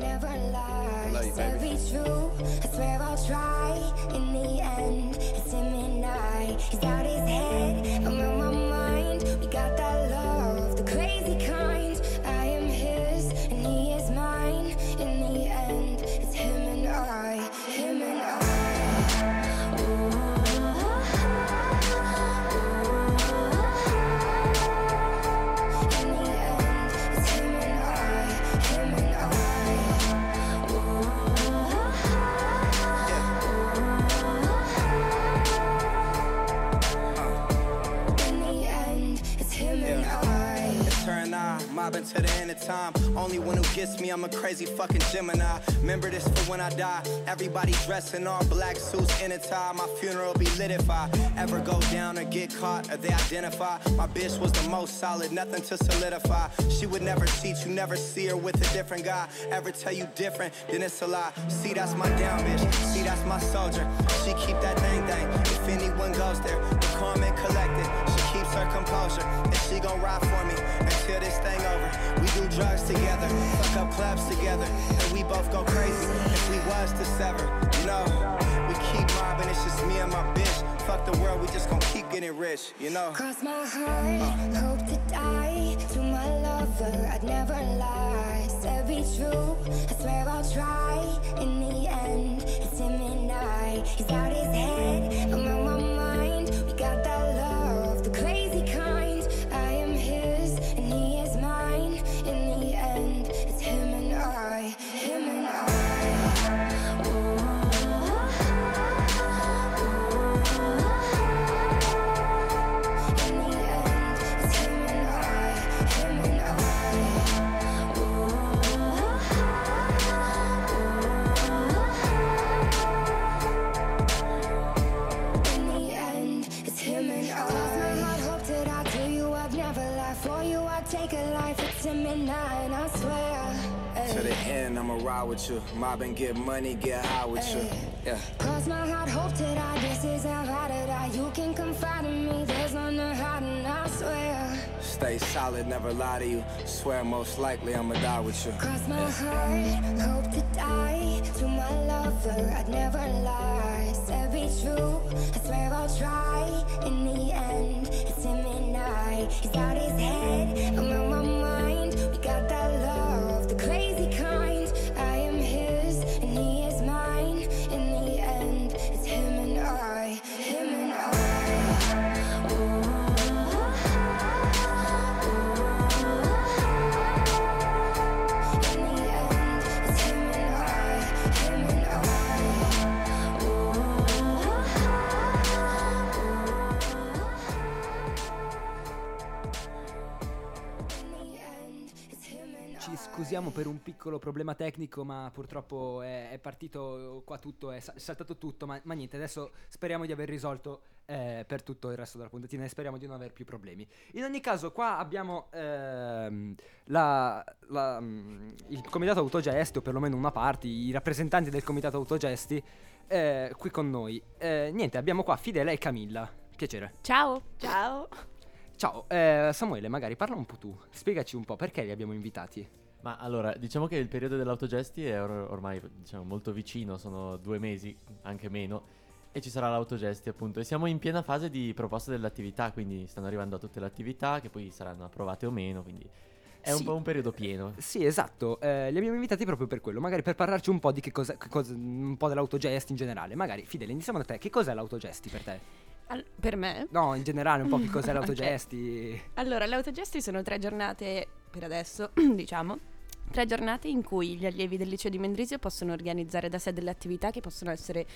never lie. Love you, be true, I swear I'll try. In the end, it's him and I. He's out his head, to the end of time. Only one who gets me, I'm a crazy fucking Gemini. Remember this for when I die. Everybody dressed in all black suits in a tie. My funeral be lit if I ever go down or get caught or they identify. My bitch was the most solid, nothing to solidify. She would never cheat, you never see her with a different guy. Ever tell you different, then it's a lie. See, that's my down bitch. See, that's my soldier. She keep that thing thing. If anyone goes there, we're calm and collected. She keeps her composure, and she gon' ride for me until this thing over. We do drugs together, fuck up clubs together, and we both go crazy if we was to sever. We keep mobbing, it's just me and my bitch. Fuck the world, we just gon' keep getting rich, you know. Cross my heart, hope to die. To my lover, I'd never lie. Said be true, I swear I'll try. In the end, it's him and I. He's out his head, I'm on him and I, swear. To the end, I'ma ride with you. Mob and get money, get high with you. Yeah. Cross my heart, hope to die. This is how I to die. You can confide in me. There's no to hide, and I swear. Stay solid, never lie to you. Swear most likely I'ma die with you. Cross my heart, hope to die. To my lover, I'd never lie. Said be true, I swear I'll try. In the end, it's him and I. He's out his head, I'm on my mind. Got that love, the crazy un piccolo problema tecnico, ma purtroppo è, è partito qua tutto, è sa- saltato tutto, ma, ma niente, adesso speriamo di aver risolto eh, per tutto il resto della puntatina e speriamo di non avere più problemi. In ogni caso, qua abbiamo ehm, la- la, mm, il comitato autogesti, o perlomeno una parte, i rappresentanti del comitato autogesti, eh, qui con noi. Eh, niente, abbiamo qua Fidele e Camilla. Piacere. Ciao. Ciao. Ciao, eh, Samuele, magari parla un po' tu, spiegaci un po' perché li abbiamo invitati. Ma allora, diciamo che il periodo dell'autogesti è or- ormai diciamo, molto vicino, sono due mesi, anche meno, e ci sarà l'autogesti appunto. E siamo in piena fase di proposta dell'attività, quindi stanno arrivando a tutte le attività che poi saranno approvate o meno, quindi è un Sì. po' un periodo pieno. Sì, esatto, eh, li abbiamo invitati proprio per quello, magari per parlarci un po' di che cosa, che cosa- un po' dell'autogesti in generale. Magari, Fidele, iniziamo da te, che cos'è l'autogesti per te? Al- per me? No, in generale un po' che cos'è Ok. l'autogesti. Allora, le autogesti sono tre giornate, per adesso, diciamo, tre giornate in cui gli allievi del liceo di Mendrisio possono organizzare da sé delle attività che possono essere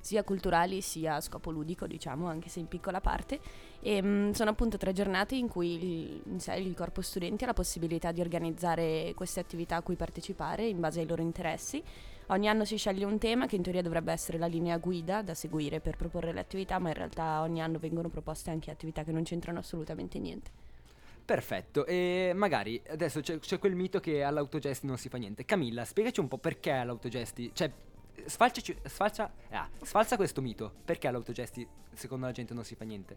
sia culturali sia a scopo ludico, diciamo, anche se in piccola parte. E mm, sono appunto tre giornate in cui il, sé il corpo studenti ha la possibilità di organizzare queste attività a cui partecipare in base ai loro interessi. Ogni anno si sceglie un tema che in teoria dovrebbe essere la linea guida da seguire per proporre le attività, ma in realtà ogni anno vengono proposte anche attività che non c'entrano assolutamente niente. Perfetto, e magari adesso c'è, c'è quel mito che all'autogesti non si fa niente. Camilla, spiegaci un po' perché all'autogesti, cioè sfalcia, ah, sfalza questo mito, perché all'autogesti secondo la gente non si fa niente?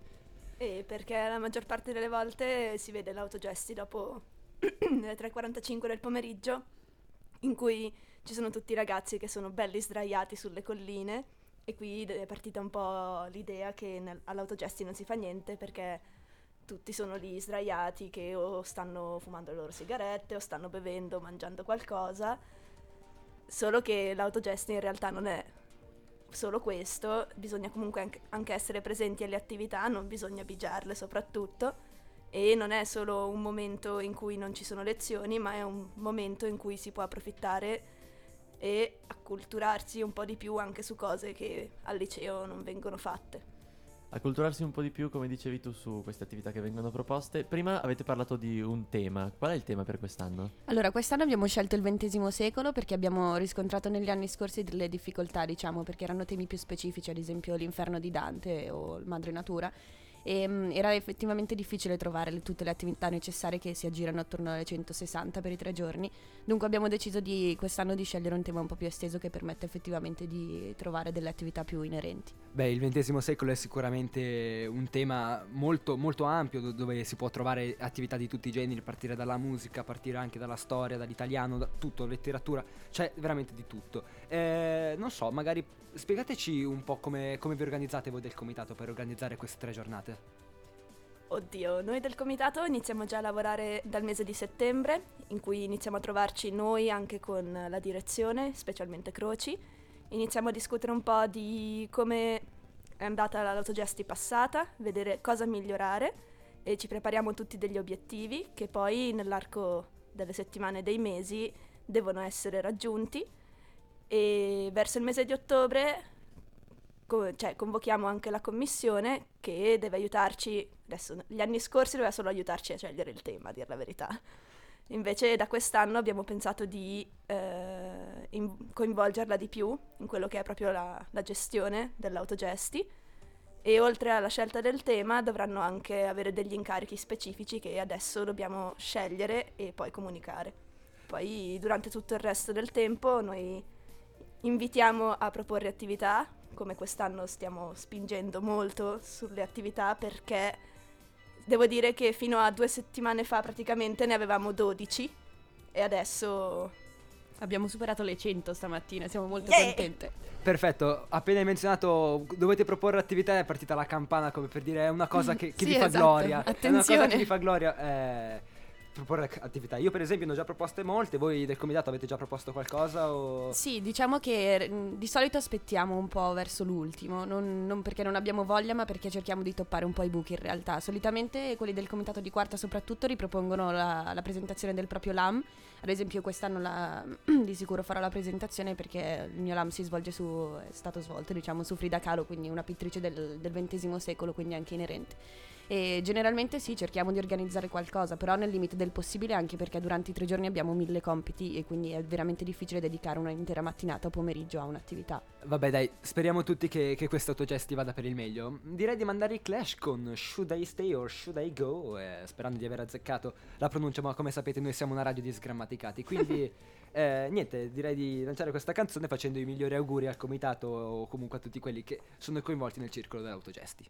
E perché la maggior parte delle volte si vede l'autogesti dopo le 3.45 del pomeriggio in cui ci sono tutti i ragazzi che sono belli sdraiati sulle colline e qui è partita un po' l'idea che nel- all'autogesti non si fa niente perché tutti sono lì sdraiati che o stanno fumando le loro sigarette o stanno bevendo, mangiando qualcosa, solo che l'autogesti in realtà non è solo questo, bisogna comunque anche essere presenti alle attività, non bisogna bigiarle soprattutto e non è solo un momento in cui non ci sono lezioni, ma è un momento in cui si può approfittare e acculturarsi un po' di più anche su cose che al liceo non vengono fatte. Acculturarsi un po' di più, come dicevi tu, su queste attività che vengono proposte. Prima avete parlato di un tema. Qual è il tema per quest'anno? Allora, quest'anno abbiamo scelto il XX secolo perché abbiamo riscontrato negli anni scorsi delle difficoltà, diciamo, perché erano temi più specifici, ad esempio l'inferno di Dante o Madre Natura. E mm, era effettivamente difficile trovare le- tutte le attività necessarie che si aggirano attorno alle 160 per i tre giorni. Dunque abbiamo deciso di quest'anno di scegliere un tema un po' più esteso che permette effettivamente di trovare delle attività più inerenti. Beh, il XX secolo è sicuramente un tema molto, molto ampio do- dove si può trovare attività di tutti i generi, partire dalla musica, partire anche dalla storia, dall'italiano, da tutto, letteratura, c'è veramente di tutto. Eh, non so, magari spiegateci un po' come, come vi organizzate voi del comitato per organizzare queste tre giornate. Oddio, noi del comitato iniziamo già a lavorare dal mese di settembre, in cui iniziamo a trovarci noi anche con la direzione, specialmente Croci. Iniziamo a discutere un po' di come è andata l'autogesti passata, vedere cosa migliorare e ci prepariamo tutti degli obiettivi che poi nell'arco delle settimane e dei mesi devono essere raggiunti e verso il mese di ottobre co- cioè, convochiamo anche la commissione che deve aiutarci, adesso gli anni scorsi doveva solo aiutarci a scegliere il tema, a dire la verità. Invece da quest'anno abbiamo pensato di eh, in- coinvolgerla di più in quello che è proprio la, la gestione dell'autogesti e oltre alla scelta del tema dovranno anche avere degli incarichi specifici che adesso dobbiamo scegliere e poi comunicare. Poi durante tutto il resto del tempo noi invitiamo a proporre attività, come quest'anno stiamo spingendo molto sulle attività perché devo dire che fino a due settimane fa praticamente ne avevamo 12 e adesso Abbiamo superato le 100 stamattina, siamo molto Yeah! contente. Perfetto, appena hai menzionato dovete proporre attività è partita la campana come per dire è una cosa che, che Sì, vi fa esatto, gloria. È una cosa attenzione. che vi fa gloria eh, proporre attività. Io per esempio ne ho già proposte molte, voi del comitato avete già proposto qualcosa o... Sì, diciamo che mm, di solito aspettiamo un po' verso l'ultimo, non, non perché non abbiamo voglia, ma perché cerchiamo di toppare un po' i buchi in realtà. Solitamente quelli del comitato di quarta soprattutto ripropongono la, la presentazione del proprio LAM. Ad esempio quest'anno la- di sicuro farò la presentazione perché il mio LAM si svolge su, è stato svolto diciamo su Frida Kahlo, quindi una pittrice del, del XX secolo, quindi anche inerente. E generalmente sì, cerchiamo di organizzare qualcosa, però nel limite del possibile anche perché durante i tre giorni abbiamo mille compiti e quindi è veramente difficile dedicare un'intera mattinata o pomeriggio a un'attività. Vabbè dai, speriamo tutti che, che questo autogesti vada per il meglio. Direi di mandare i Clash con Should I Stay or Should I Go, eh, sperando di aver azzeccato la pronuncia, ma come sapete noi siamo una radio di sgrammaticati, quindi eh, niente, direi di lanciare questa canzone facendo i migliori auguri al comitato o comunque a tutti quelli che sono coinvolti nel circolo dell'autogesti.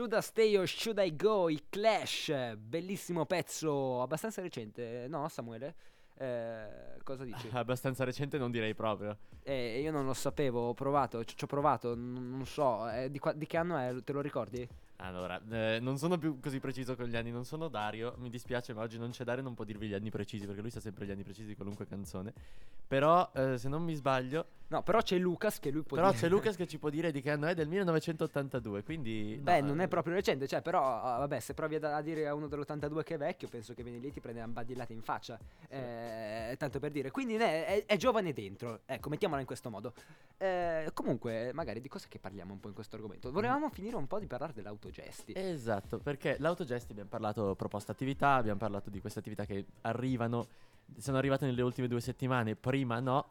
Should I Stay or Should I Go? I Clash, bellissimo pezzo, abbastanza recente, no Samuele? Eh, cosa dici? Abbastanza recente non direi proprio. Eh, io non lo sapevo, ho provato, ci ho provato, n- non so, eh, di, qua- di che anno è, te lo ricordi? Allora, eh, non sono più così preciso con gli anni, non sono Dario, mi dispiace ma oggi non c'è Dario, non può dirvi gli anni precisi perché lui sa sempre gli anni precisi di qualunque canzone. Però, eh, se non mi sbaglio, No, però c'è Lucas che lui può però dire. c'è Lucas che ci può dire di che anno è, del 1982, quindi... no, Beh, non è eh, proprio recente, cioè, però, ah, vabbè, se provi a, a dire a uno dell'82 che è vecchio, penso che vieni lì e ti prende una badillata in faccia. Eh, tanto per dire. Quindi ne- è, è giovane dentro, ecco, mettiamola in questo modo. Eh, comunque, magari di cosa che parliamo un po' in questo argomento? Volevamo finire un po' di parlare dell'autogesti. Esatto, perché l'autogesti abbiamo parlato proposta attività, abbiamo parlato di queste attività che arrivano, sono arrivate nelle ultime due settimane, prima no.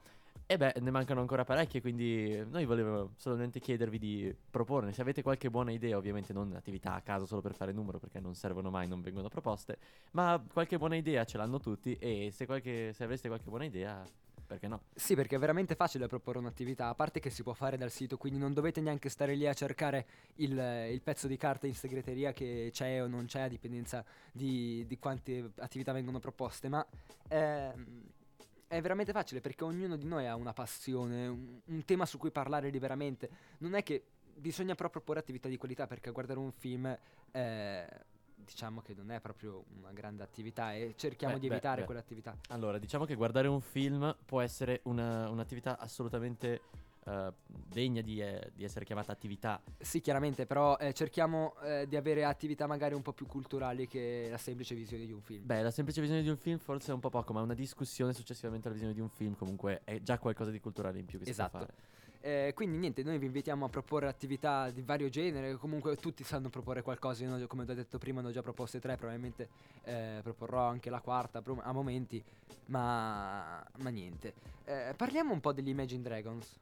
E beh, ne mancano ancora parecchie, quindi noi volevo solamente chiedervi di proporne. Se avete qualche buona idea, ovviamente non attività a caso solo per fare numero, perché non servono mai, non vengono proposte, ma qualche buona idea ce l'hanno tutti e se, qualche, se avreste qualche buona idea, perché no? Sì, perché è veramente facile proporre un'attività, a parte che si può fare dal sito, quindi non dovete neanche stare lì a cercare il, il pezzo di carta in segreteria che c'è o non c'è, a dipendenza di, di quante attività vengono proposte, ma ehm, è veramente facile perché ognuno di noi ha una passione, un, un tema su cui parlare liberamente. Non è che bisogna però proporre attività di qualità, perché guardare un film... eh, Diciamo che non è proprio una grande attività e cerchiamo Beh, di beh, evitare beh. quell'attività. Allora, diciamo che guardare un film può essere una- un'attività assolutamente eh, degna di, eh, di essere chiamata attività. Sì, chiaramente, però eh, cerchiamo eh, di avere attività magari un po' più culturali che la semplice visione di un film. Beh, la semplice visione di un film forse è un po' poco, ma una discussione successivamente alla visione di un film comunque è già qualcosa di culturale in più che si Esatto. può fare. Eh, quindi niente, noi vi invitiamo a proporre attività di vario genere, comunque tutti sanno proporre qualcosa, io come ho detto prima ne ho già proposte tre, probabilmente eh, proporrò anche la quarta a momenti, ma, ma niente. Eh, parliamo un po' degli Imagine Dragons.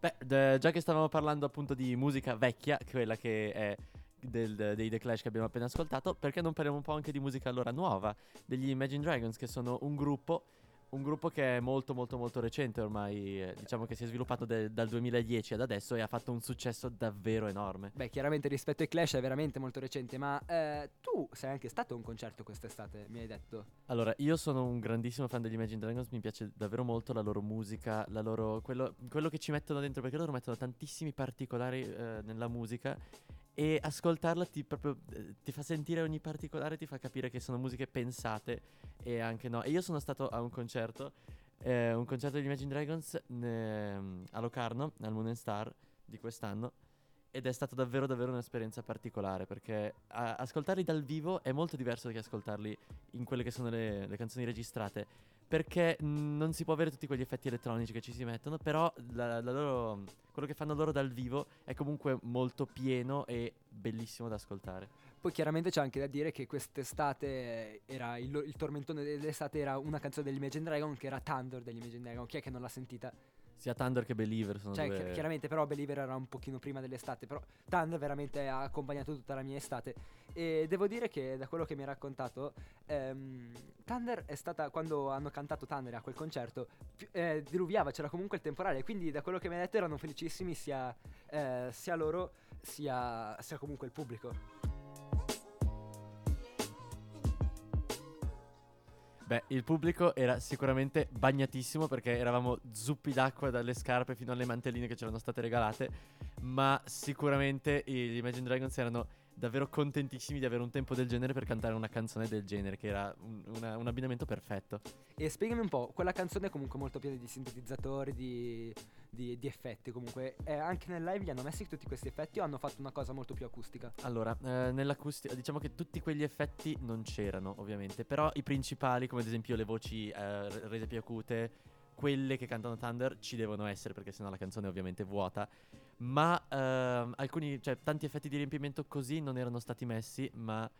Beh, d- già che stavamo parlando appunto di musica vecchia, quella che è del- dei The Clash che abbiamo appena ascoltato, perché non parliamo un po' anche di musica allora nuova, degli Imagine Dragons che sono un gruppo, un gruppo che è molto molto molto recente ormai, eh, diciamo che si è sviluppato de- dal 2010 ad adesso e ha fatto un successo davvero enorme. Beh, chiaramente rispetto ai Clash è veramente molto recente, ma eh, tu sei anche stato a un concerto quest'estate, mi hai detto. Allora, io sono un grandissimo fan degli Imagine Dragons, mi piace davvero molto la loro musica, la loro, quello, quello che ci mettono dentro, perché loro mettono tantissimi particolari eh, nella musica e ascoltarla ti, proprio, eh, ti fa sentire ogni particolare, ti fa capire che sono musiche pensate e anche no. E io sono stato a un concerto, eh, un concerto degli Imagine Dragons ne- a Locarno, al Moon and Star di quest'anno. Ed è stata davvero davvero un'esperienza particolare perché a- ascoltarli dal vivo è molto diverso che ascoltarli in quelle che sono le, le canzoni registrate perché non si può avere tutti quegli effetti elettronici che ci si mettono però la- la loro- quello che fanno loro dal vivo è comunque molto pieno e bellissimo da ascoltare Poi chiaramente c'è anche da dire che quest'estate era il, il tormentone dell'estate era una canzone degli Imagine Dragon che era Thunder degli Imagine Dragon. Chi è che non l'ha sentita? Sia Thunder che Believer sono Cioè, due... chi- chiaramente, però, Believer era un pochino prima dell'estate. Però Thunder veramente ha accompagnato tutta la mia estate. E devo dire che, da quello che mi ha raccontato, ehm, Thunder è stata. Quando hanno cantato Thunder a quel concerto, eh, diluviava, c'era comunque il temporale. Quindi, da quello che mi ha detto, erano felicissimi sia, eh, sia loro, sia, sia comunque il pubblico. Beh, il pubblico era sicuramente bagnatissimo perché eravamo zuppi d'acqua dalle scarpe fino alle mantelline che ci erano state regalate, ma sicuramente gli Imagine Dragons erano davvero contentissimi di avere un tempo del genere per cantare una canzone del genere, che era un, una- un abbinamento perfetto. E spiegami un po', quella canzone è comunque molto piena di sintetizzatori, di, di- di effetti comunque. E anche nel live gli hanno messi tutti questi effetti o hanno fatto una cosa molto più acustica? Allora, eh, nell'acustica, diciamo che tutti quegli effetti non c'erano, ovviamente, però i principali, come ad esempio le voci eh, re- rese più acute, quelle che cantano Thunder ci devono essere perché sennò la canzone è ovviamente vuota. Ma ehm, alcuni, cioè tanti effetti di riempimento così non erano stati messi, ma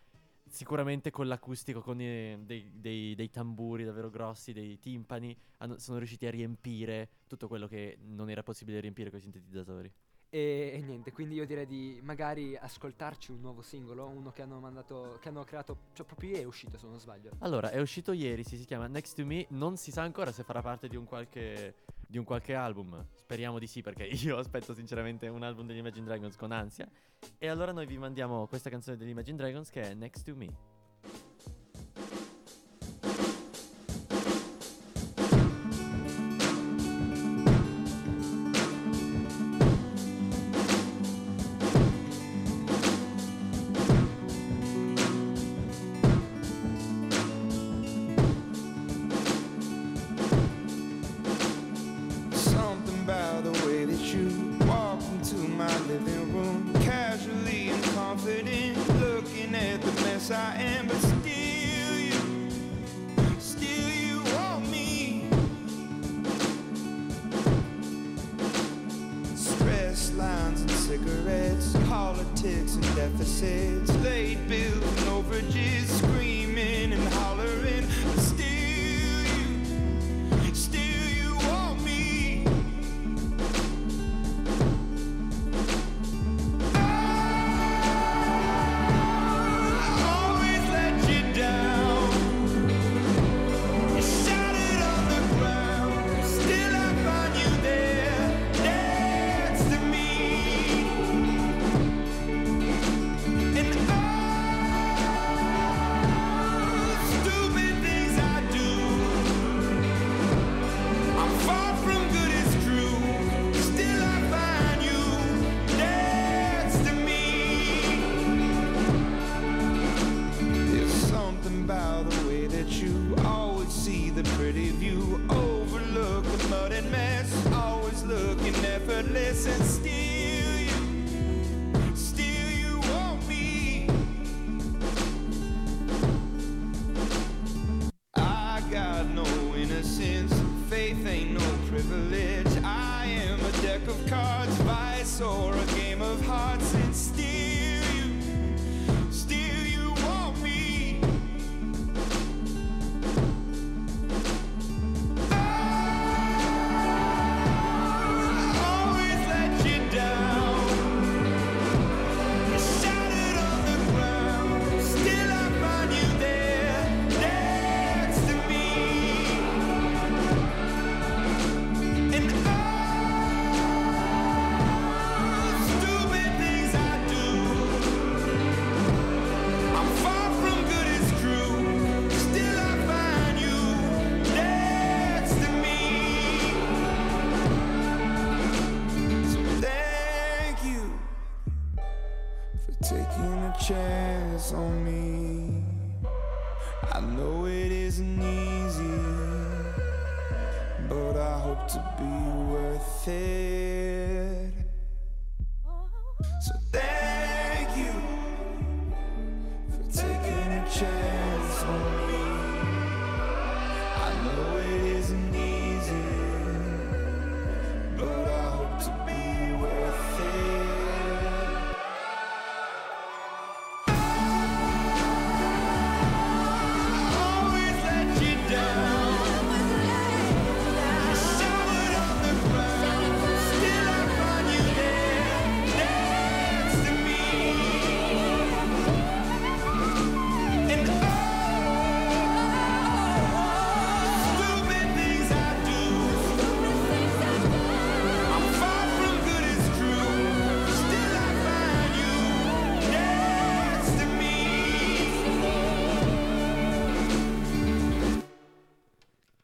sicuramente con l'acustico, con i- dei, dei- dei tamburi davvero grossi, dei timpani, hanno- sono riusciti a riempire tutto quello che non era possibile riempire con i sintetizzatori. E, e niente, quindi io direi di magari ascoltarci un nuovo singolo, uno che hanno mandato, che hanno creato, cioè proprio ieri è uscito se non sbaglio. Allora, è uscito ieri, sì, si chiama Next to Me, non si sa ancora se farà parte di un qualche, di un qualche album, speriamo di sì perché io aspetto sinceramente un album degli Imagine Dragons con ansia. E allora noi vi mandiamo questa canzone degli Imagine Dragons che è Next to Me. Listen. and.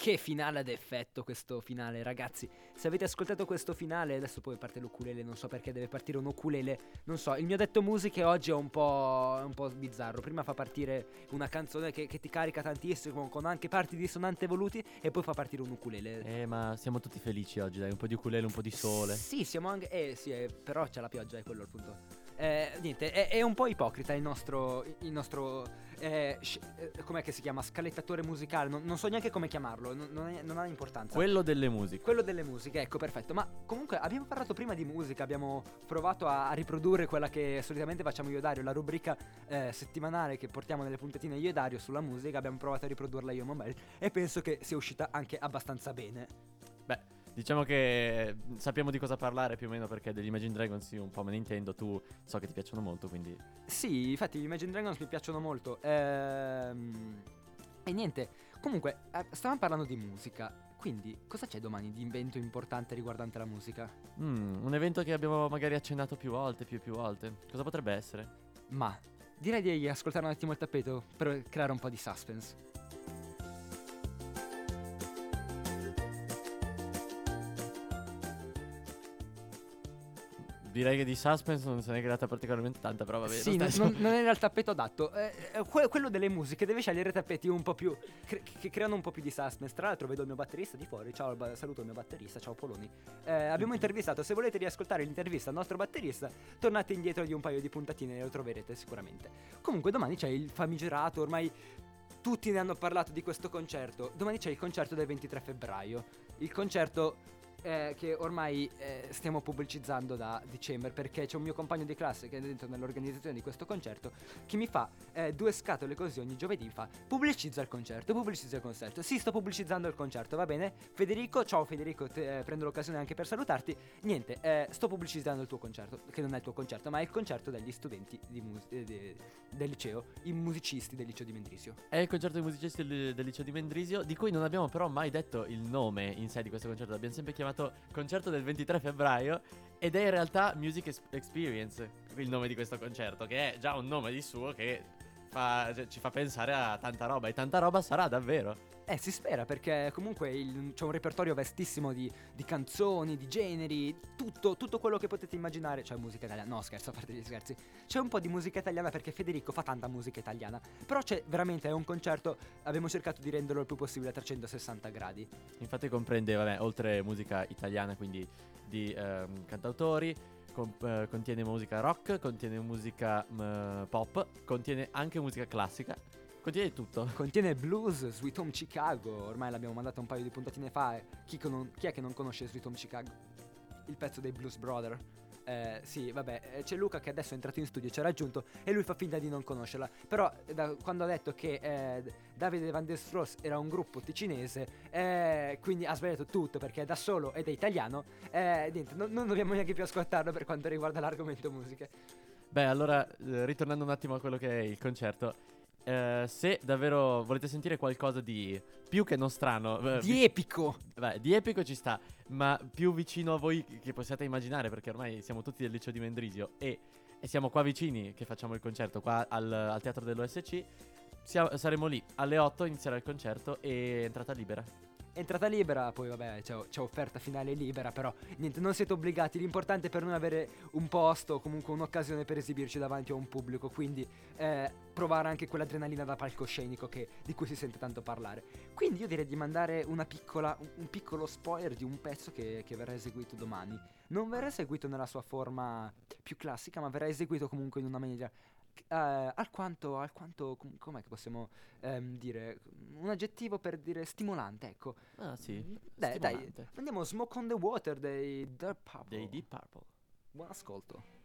Che finale ad effetto questo finale, ragazzi. Se avete ascoltato questo finale, adesso poi parte l'ukulele, non so perché deve partire un ukulele. Non so, il mio detto musiche oggi è un po', un po' bizzarro. Prima fa partire una canzone che, che ti carica tantissimo, con anche parti dissonanti evoluti, e poi fa partire un ukulele. Eh, ma siamo tutti felici oggi, dai, un po' di ukulele, un po' di sole. Sì, siamo anche. Eh, sì, eh, però c'è la pioggia, è quello il punto. Eh, niente, è, è un po' ipocrita il nostro. Il nostro eh, sci- eh, com'è che si chiama? Scalettatore musicale. Non, non so neanche come chiamarlo, non, non è- non ha importanza. Quello delle musiche. Quello delle musiche, ecco, perfetto. Ma comunque abbiamo parlato prima di musica, abbiamo provato a, a riprodurre quella che solitamente facciamo io e Dario, la rubrica eh, settimanale che portiamo nelle puntatine io e Dario sulla musica. Abbiamo provato a riprodurla io e Momel e penso che sia uscita anche abbastanza bene. Diciamo che sappiamo di cosa parlare più o meno perché degli Imagine Dragons io un po' me ne intendo, tu so che ti piacciono molto, quindi... Sì, infatti gli Imagine Dragons mi piacciono molto. Ehm, E niente, comunque, eh, stavamo parlando di musica. Quindi, cosa c'è domani di invento importante riguardante la musica? Mm, un evento che abbiamo magari accennato più volte, più e più volte. Cosa potrebbe essere? Ma direi di ascoltare un attimo il tappeto per creare un po' di suspense. Direi che di suspense non se ne è creata particolarmente tanta, però vabbè. lo sì, non, non- era il tappeto adatto. Eh, eh, que- quello delle musiche deve scegliere tappeti un po' più. cre- che creano un po' più di suspense. Tra l'altro, vedo il mio batterista di fuori. Ciao, saluto il mio batterista. Ciao, Poloni. Eh, abbiamo intervistato. Se volete riascoltare l'intervista al nostro batterista, tornate indietro di un paio di puntatine e lo troverete sicuramente. Comunque, domani c'è il famigerato. Ormai tutti ne hanno parlato di questo concerto. Domani c'è il concerto del 23 febbraio. Il concerto eh, che ormai eh, stiamo pubblicizzando da dicembre perché c'è un mio compagno di classe che è dentro nell'organizzazione di questo concerto che mi fa eh, due scatole così ogni giovedì fa pubblicizza il concerto, pubblicizza il concerto. Sì, sto pubblicizzando il concerto, va bene? Federico, ciao Federico, te- eh, prendo l'occasione anche per salutarti. Niente, eh, sto pubblicizzando il tuo concerto, che non è il tuo concerto, ma è il concerto degli studenti mus- eh, de- del liceo, i musicisti del liceo di Mendrisio. È il concerto dei musicisti del, del liceo di Mendrisio, di cui non abbiamo però mai detto il nome in sé di questo concerto. L'abbiamo sempre chiamato concerto del 23 febbraio. Ed è in realtà Music Ex- Experience il nome di questo concerto, che è già un nome di suo che fa- cioè, ci fa pensare a tanta roba. E tanta roba sarà davvero. Eh, si spera perché comunque il- c'è un repertorio vastissimo di, di canzoni, di generi, tutto, tutto quello che potete immaginare. Cioè musica italiana, no scherzo, a parte gli scherzi. C'è un po' di musica italiana perché Federico fa tanta musica italiana. Però c'è veramente, è un concerto, abbiamo cercato di renderlo il più possibile a 360 gradi. Infatti comprende, vabbè, oltre musica italiana, quindi di ehm, cantautori, comp- eh, contiene musica rock, contiene musica mm, pop, contiene anche musica classica, contiene tutto. Contiene blues, Sweet Home Chicago, ormai l'abbiamo mandato un paio di puntatine fa. eh. Chi, con- chi è che non conosce Sweet Home Chicago? Il pezzo dei Blues Brother. Eh, sì, vabbè, eh, c'è Luca che adesso è entrato in studio, ci ha raggiunto e lui fa finta di non conoscerla. Però eh, da- quando ha detto che eh, Davide Van der Stross era un gruppo ticinese, eh, quindi ha sbagliato tutto perché è da solo ed è italiano, eh, niente, non, non dobbiamo neanche più ascoltarlo per quanto riguarda l'argomento musiche. Beh, allora, ritornando un attimo a quello che è il concerto, eh, se davvero volete sentire qualcosa di più che non strano, eh, Di epico! Beh, di epico ci sta, ma più vicino a voi che possiate immaginare, perché ormai siamo tutti del liceo di Mendrisio e, e siamo qua vicini che facciamo il concerto, qua al, al teatro dell'OSC. Sia- saremo lì alle 8, inizierà il concerto e entrata libera. Entrata libera, poi vabbè c'è, c'è offerta finale libera, però niente, non siete obbligati, l'importante per noi è avere un posto o comunque un'occasione per esibirci davanti a un pubblico, quindi eh, provare anche quell'adrenalina da palcoscenico che- di cui si sente tanto parlare. Quindi io direi di mandare piccola, un, un piccolo spoiler di un pezzo che, che verrà eseguito domani. Non verrà eseguito nella sua forma più classica, ma verrà eseguito comunque in una maniera eh, alquanto, alquanto, com- com'è che possiamo ehm, dire, un aggettivo per dire stimolante, ecco. Ah, sì. Dai, dai, andiamo Smoke on the Water dei Dirt Purple. Dei Deep Purple. Buon ascolto.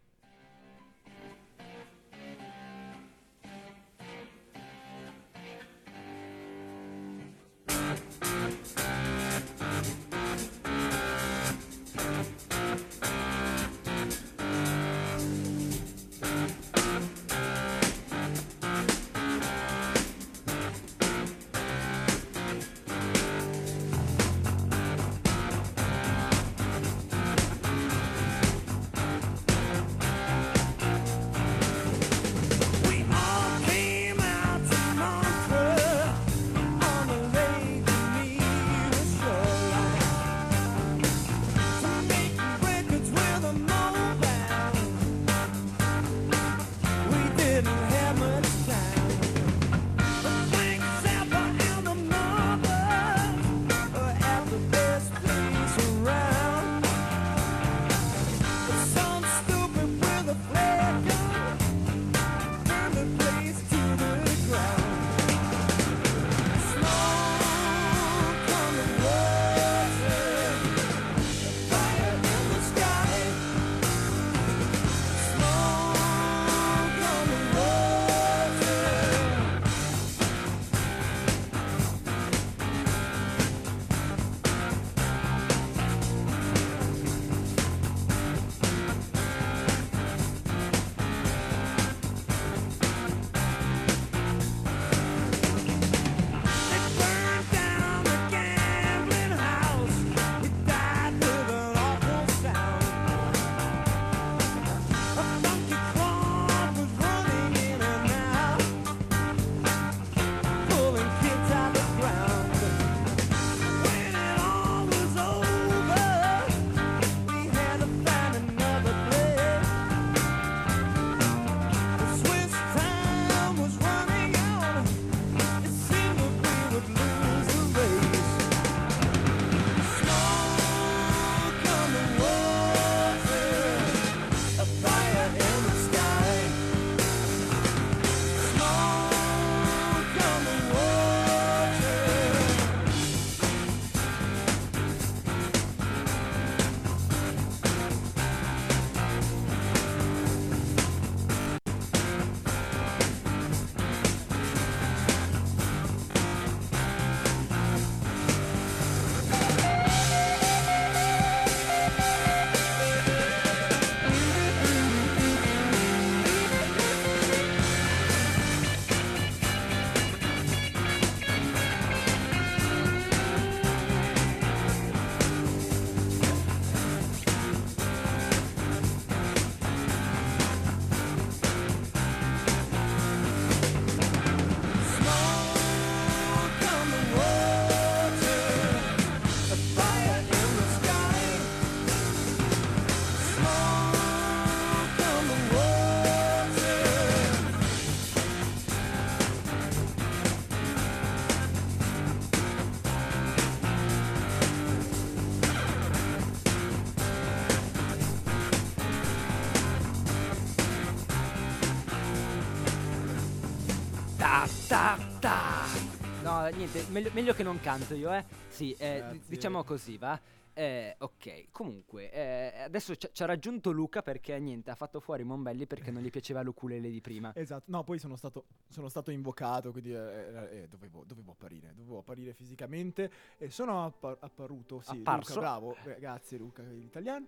Niente, meglio, meglio che non canto io, eh. Sì, eh, diciamo così, va. Eh, ok, comunque, eh, adesso ci ha raggiunto Luca perché niente, ha fatto fuori Monbelli perché non gli piaceva l'ukulele di prima. Esatto, no, poi sono stato, sono stato invocato, quindi eh, eh, dovevo, dovevo apparire, dovevo apparire fisicamente e sono appa- apparuto, sì, Apparso. Luca, bravo, eh, grazie Luca, l'italiano.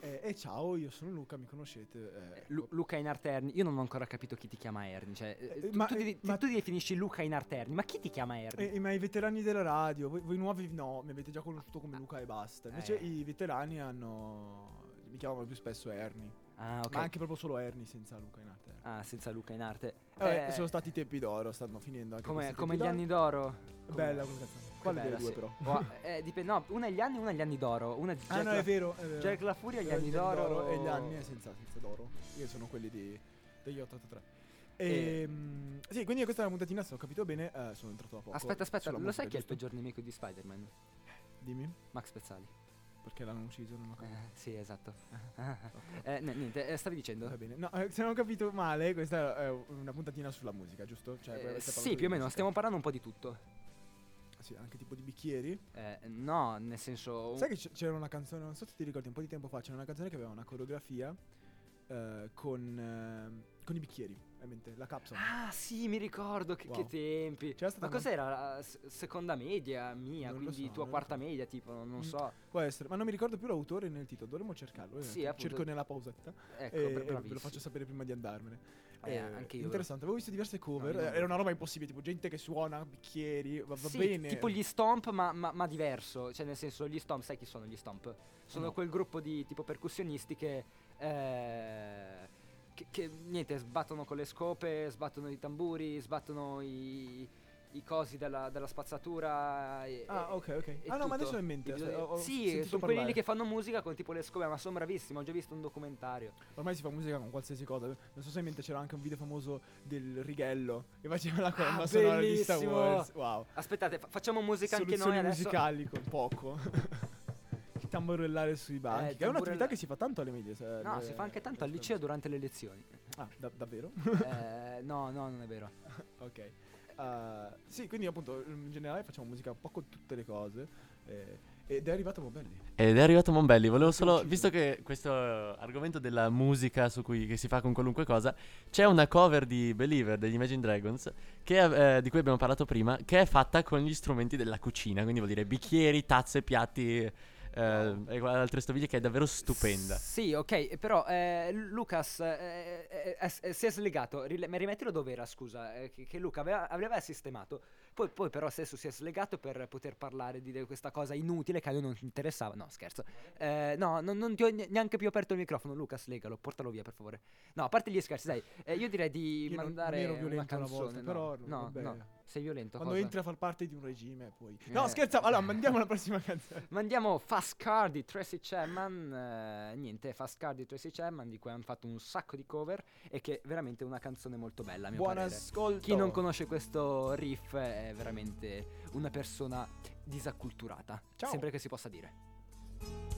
Eh, e ciao, io sono Luca, mi conoscete. eh, Lu- Luca in arte Erni, io non ho ancora capito chi ti chiama Erni. Cioè, eh, Eh, tu, ma- tu, eh, ma- tu definisci Luca in arte Erni, ma chi ti chiama Erni? Ma i veterani della radio, voi, voi nuovi no, mi avete già conosciuto come Luca e basta. Invece Eh. i veterani hanno. mi chiamano più spesso Ernie. ah, ok. Ma anche proprio solo Ernie senza Luca in arte. Ah, senza Luca in arte. Vabbè, Eh, sono stati i tempi d'oro, stanno finendo anche come, come gli tempi anni d'oro. d'oro. Bella come canzone. Bella, delle due sì. però? Oh, eh, dipende, no, una è gli anni, una è gli anni d'oro. Una è Ah Jack no, La- è vero. È vero. Jack La Furia, gli Eh, anni d'oro. e gli anni è senza, senza d'oro. Io sono quelli di, degli 883. E- Ehm, sì, quindi questa è una puntatina, se ho capito bene, eh, sono entrato da poco. Aspetta, aspetta, lo sai chi è il giusto? peggior nemico di Spider-Man? Dimmi, Max Pezzali. perché l'hanno ucciso, non ho Eh, capito. sì, esatto. eh, n- niente, eh, stavi dicendo? Va bene. No, eh, se non ho capito male, questa è una puntatina sulla musica, giusto? Cioè, Eh, avete parlato sì, di più o meno, musica. stiamo parlando un po' di tutto. Sì, anche tipo di bicchieri. Eh, no, nel senso... Sai che c- c'era una canzone, non so se ti ricordi, un po' di tempo fa, c'era una canzone che aveva una coreografia eh, con, ehm, con i bicchieri, ovviamente, la capsule. Ah, sì, mi ricordo, che, che Wow. tempi. C'era stata Ma una- cos'era? La s- seconda media mia, Non lo quindi so, tua non lo quarta so. media, tipo, non, non Mm. so. Può essere, ma non mi ricordo più l'autore né il titolo, dovremmo cercarlo. Sì, eh, appunto. Cerco nella pausetta. Ecco, e, e ve lo bravissimo. faccio sapere prima di andarmene. Eh, anche io. Interessante, avevo visto diverse cover, No, eh, no. era una roba impossibile, tipo gente che suona bicchieri, va, va Sì, bene. tipo gli Stomp, ma, ma- ma diverso. Cioè, nel senso, gli Stomp, sai chi sono gli Stomp? Sono No. quel gruppo di tipo percussionisti che, eh, che, che, niente, sbattono con le scope, sbattono i tamburi, sbattono i, i cosi della, della spazzatura. E, Ah, ok, ok. Ah, no, ma adesso ho in mente. Ho- ho sì, sono quelli lì parlare. che fanno musica con tipo le scope, ma sono bravissimi. Ho già visto un documentario. Ormai si fa musica con qualsiasi cosa. Non so se in mente c'era anche un video famoso del righello che faceva la colonna Ah, sonora di Star! Wars. Wow. Aspettate, fa- facciamo musica anche noi Soluzioni adesso. musicali con poco. Il tamburellare sui banchi. Eh, che è un'attività tamburella- che si fa tanto alle medie. No, le- si fa anche tanto al liceo durante le lezioni. Ah, da- davvero? Eh, no, no, non è vero. ok. Uh, sì, quindi appunto in generale facciamo musica un po' con tutte le cose. eh, ed è arrivato Mobelli. Ed è arrivato Monbelli, volevo solo, visto che questo argomento della musica su cui che si fa con qualunque cosa, c'è una cover di Believer degli Imagine Dragons che, eh, di cui abbiamo parlato prima, che è fatta con gli strumenti della cucina, quindi vuol dire bicchieri, tazze, piatti eh, e altre stoviglie che è davvero stupenda. Sì, ok, però eh, Lucas eh, eh, eh, eh, si è slegato. Rile- ma rimettilo dove era, scusa, eh, che, che Luca aveva, aveva sistemato. Poi, poi però adesso si è slegato per poter parlare di questa cosa inutile che a lui non interessava. No, scherzo. Eh, no, non, non ti ho ne- neanche più aperto il microfono. Lucas, legalo, portalo via, per favore. No, a parte gli scherzi, dai, eh, io direi di Io non- mandare non ero una violento una canzone. volta, no, però no, no, sei violento. Quando cosa? entri a far parte di un regime, poi. No, Eh. scherzavo. Allora, mandiamo la prossima canzone. Mandiamo Fast Car di Tracy Chapman. eh, niente, Fast Car di Tracy Chapman, di cui hanno fatto un sacco di cover e che è veramente una canzone molto bella. Buon parere. ascolto. Chi non conosce questo riff è veramente una persona disacculturata. Ciao. Sempre che si possa dire.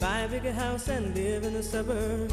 Buy a bigger house and live in the suburbs.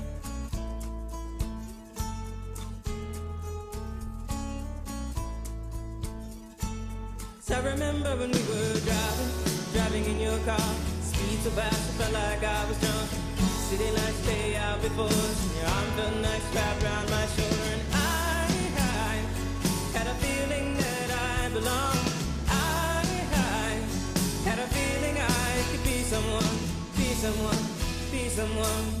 Speed so fast, I felt like I was drunk. City lights stay out before Your arm felt nice wrapped around my shoulder. And I, I had a feeling that I belonged. I, I had a feeling I could be someone, be someone, be someone.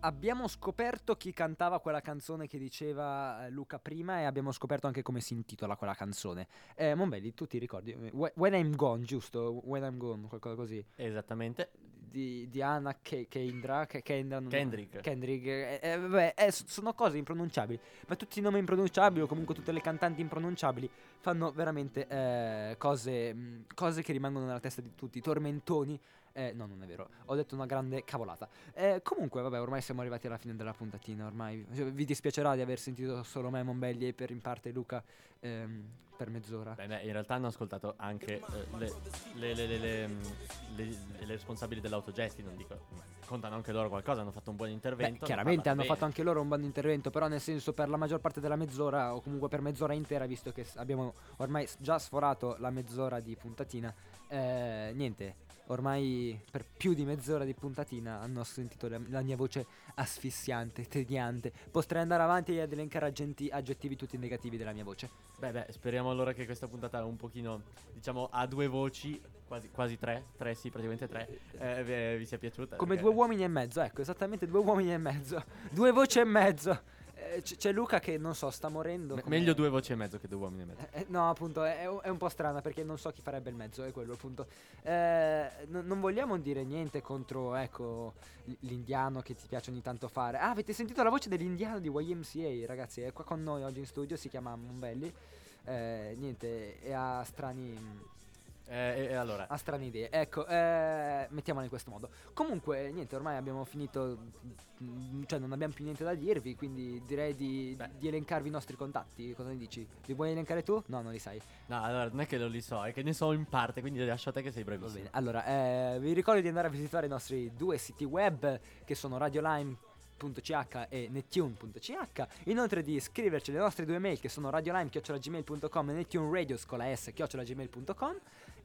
Abbiamo scoperto chi cantava quella canzone che diceva eh, Luca prima e abbiamo scoperto anche come si intitola quella canzone. Eh, Monbelli, tu ti ricordi? Whe- When I'm Gone, giusto? When I'm Gone, qualcosa così. Esattamente. Di, di Anna Ke- Kendra, Ke- Kendra non- Kendrick. Kendrick. eh, eh, vabbè, eh, sono cose impronunciabili. Ma tutti i nomi impronunciabili o comunque tutte le cantanti impronunciabili fanno veramente eh, cose, mh, cose che rimangono nella testa di tutti. Tormentoni. Eh, no, non è vero. Ho detto una grande cavolata. Eh, comunque, vabbè, ormai siamo arrivati alla fine della puntatina. Ormai cioè, vi dispiacerà di aver sentito solo me, Monbelli e per in parte Luca ehm, per mezz'ora. Beh, beh, in realtà hanno ascoltato anche eh, le, le- le- le- responsabili dell'autogesti, non dico, contano anche loro qualcosa, hanno fatto un buon Beh, intervento. chiaramente hanno parlato fatto anche loro un buon intervento, però nel senso per la maggior parte della mezz'ora o comunque per mezz'ora intera, visto che abbiamo ormai già sforato la mezz'ora di puntatina, eh, niente, ormai per più di mezz'ora di puntatina hanno sentito la, la mia voce asfissiante, tediante. Potrei andare avanti ad elencare agenti- aggettivi tutti negativi della mia voce. Beh, beh, speriamo allora che questa puntata un pochino, diciamo, a due voci, quasi, quasi tre, tre sì, praticamente tre, eh, vi, vi sia piaciuta. Come perché- due uomini e mezzo, ecco, esattamente due uomini e mezzo. Due voci e mezzo. Eh, c- c'è Luca che non so, sta morendo. Me- come- meglio due voci e mezzo che due uomini e mezzo. Eh, no, appunto, è, è un- po' strana perché non so chi farebbe il mezzo, è quello appunto. Eh, n- non vogliamo dire niente contro, ecco, l'indiano che ti piace ogni tanto fare. Ah, avete sentito la voce dell'indiano di YMCA, ragazzi? È qua con noi oggi in studio, si chiama Mombelli. Eh, niente, e ha strani... Eh, e, e allora, Ha strane idee. Ecco, eh, mettiamola in questo modo. Comunque, niente, ormai abbiamo finito. mm, Cioè, non abbiamo più niente da dirvi. Quindi direi di, di elencarvi i nostri contatti. Cosa ne dici? Li vuoi elencare tu? No, non li sai. no, allora, non è che non li so, è che ne so in parte, quindi lascio a te che sei Va bravissimo. bene. Allora, eh, vi ricordo di andare a visitare i nostri due siti web che sono radiolime.ch e nettune.ch inoltre di iscriverci alle nostre due mail che sono radiolime.gmail.com e nettuneradio con la s gmail.com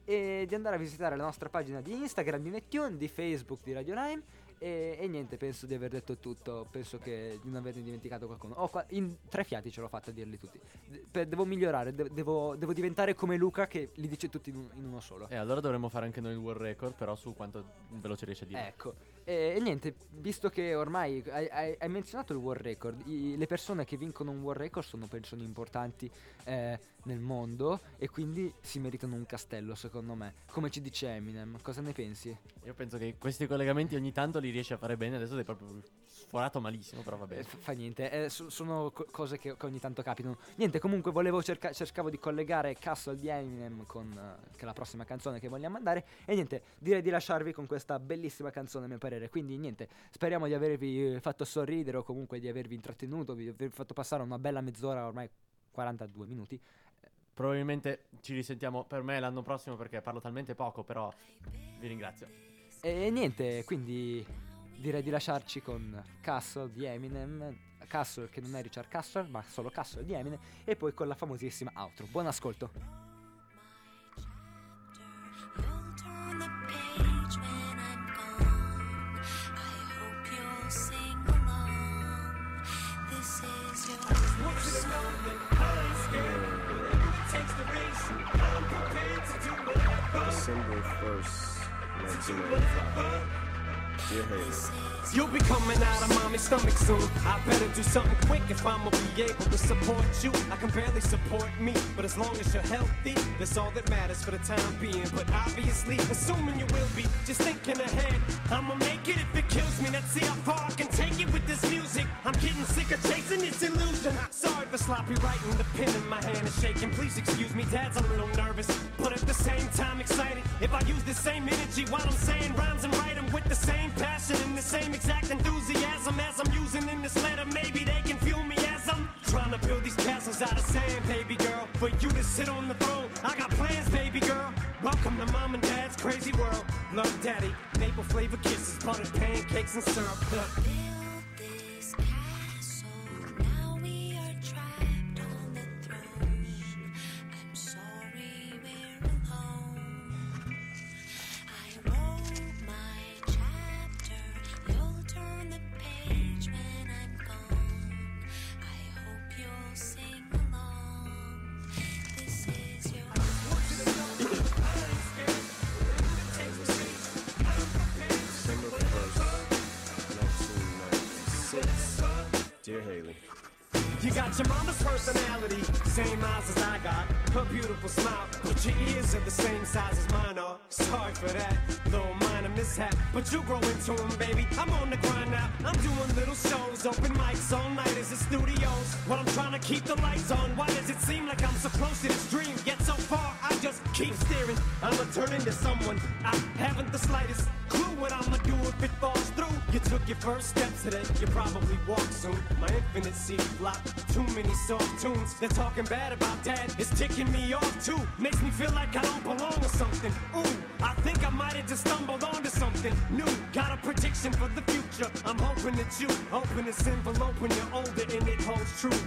e di andare a visitare la nostra pagina di Instagram di Nettune, di Facebook di Radio Lime e, e niente, penso di aver detto tutto, penso che di non averne dimenticato qualcuno. Oh, qua- in tre fiati ce l'ho fatta a dirli tutti. De- per- devo migliorare, de- devo, devo diventare come Luca che li dice tutti in, un- in uno solo. E allora dovremmo fare anche noi il world record, però su quanto veloce riesci a dire. Ecco, e, e niente, visto che ormai hai, hai- hai menzionato il world record, i- le persone che vincono un world record sono persone importanti eh, nel mondo e quindi si meritano un castello, secondo me. Come ci dice Eminem, cosa ne pensi? Io penso che questi collegamenti ogni tanto li riesci a fare bene, adesso sei proprio sforato malissimo, però va Eh, bene. f- fa niente, eh, so- sono co- cose che, che ogni tanto capitano. Niente, comunque volevo cerca- cercavo di collegare Castle di Eminem con eh, che è la prossima canzone che vogliamo andare. E niente, direi di lasciarvi con questa bellissima canzone, a mio parere. Quindi niente, speriamo di avervi eh, fatto sorridere o comunque di avervi intrattenuto, vi aver fatto passare una bella mezz'ora, ormai 42 minuti. Probabilmente ci risentiamo per me l'anno prossimo perché parlo talmente poco, però vi ringrazio. E niente, quindi direi di lasciarci con Castle di Eminem. Castle che non è Richard Castle, ma solo Castle di Eminem. E poi con la famosissima outro. Buon ascolto. December 1st, 1995. Dear Hater. You'll be coming out of mommy's stomach soon. I better do something quick if I'ma be able to support you. I can barely support me, but as long as you're healthy, that's all that matters for the time being. But obviously, assuming you will be, just thinking ahead. I'ma make it if it kills me. Let's see how far I can take it with this music. I'm getting sick of chasing this illusion. Sorry for sloppy writing, the pen in my hand is shaking. Please excuse me, Dad's a little nervous, but at the same time excited. If I use the same energy while I'm saying rhymes and write 'em with the same passion and the same exact enthusiasm as I'm using in this letter, maybe they can fuel me as I'm trying to build these castles out of sand, baby girl. For you to sit on the throne, I got plans, baby girl. Welcome to mom and dad's crazy world. Love daddy, maple flavor kisses, buttered pancakes and syrup. Tunes. They're talking bad about dad, it's ticking me off too. Makes me feel like I don't belong or something. Ooh, I think I might have just stumbled onto something new. Got a prediction for the future. I'm hoping that you open this envelope when you're older and it holds true.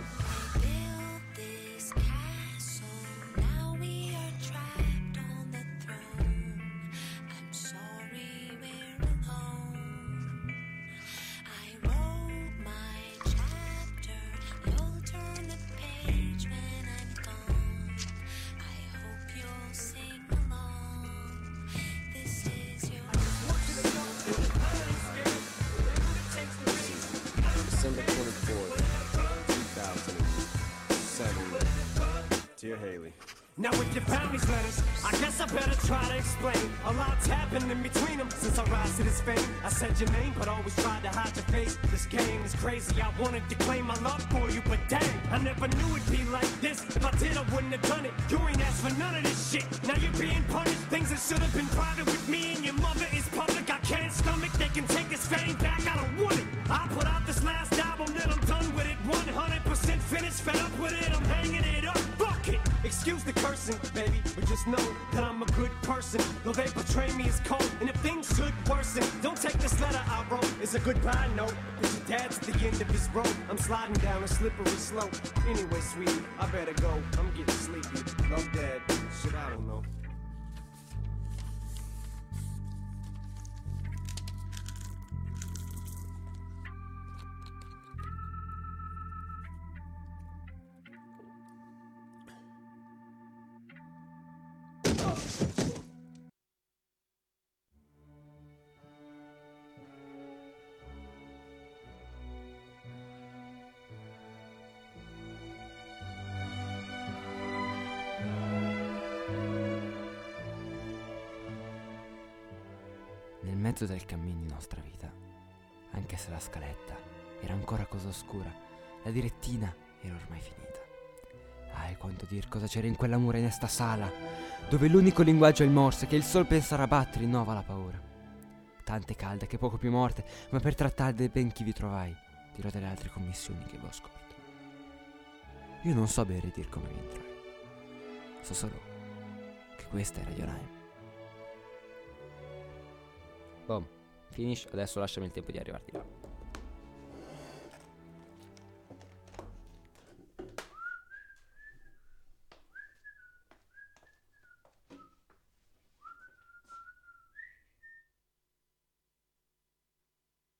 Sweetie, I better go. I'm getting sleepy. Love dad. Shit, I don't know. Mezzo del cammino di nostra vita, anche se la scaletta era ancora cosa oscura, la direttina era ormai finita. Ah, quanto dir cosa c'era in quella mura in esta sala, dove l'unico linguaggio è il morse, che il sol pensare a battere innova la paura. Tante calde che poco più morte, ma per trattare ben chi vi trovai, dirò delle altre commissioni che vi ho scorto. Io non so bene dir come vi entrai, so solo che questa Radio Lime. Boom, finish, adesso lasciami il tempo di arrivarti là.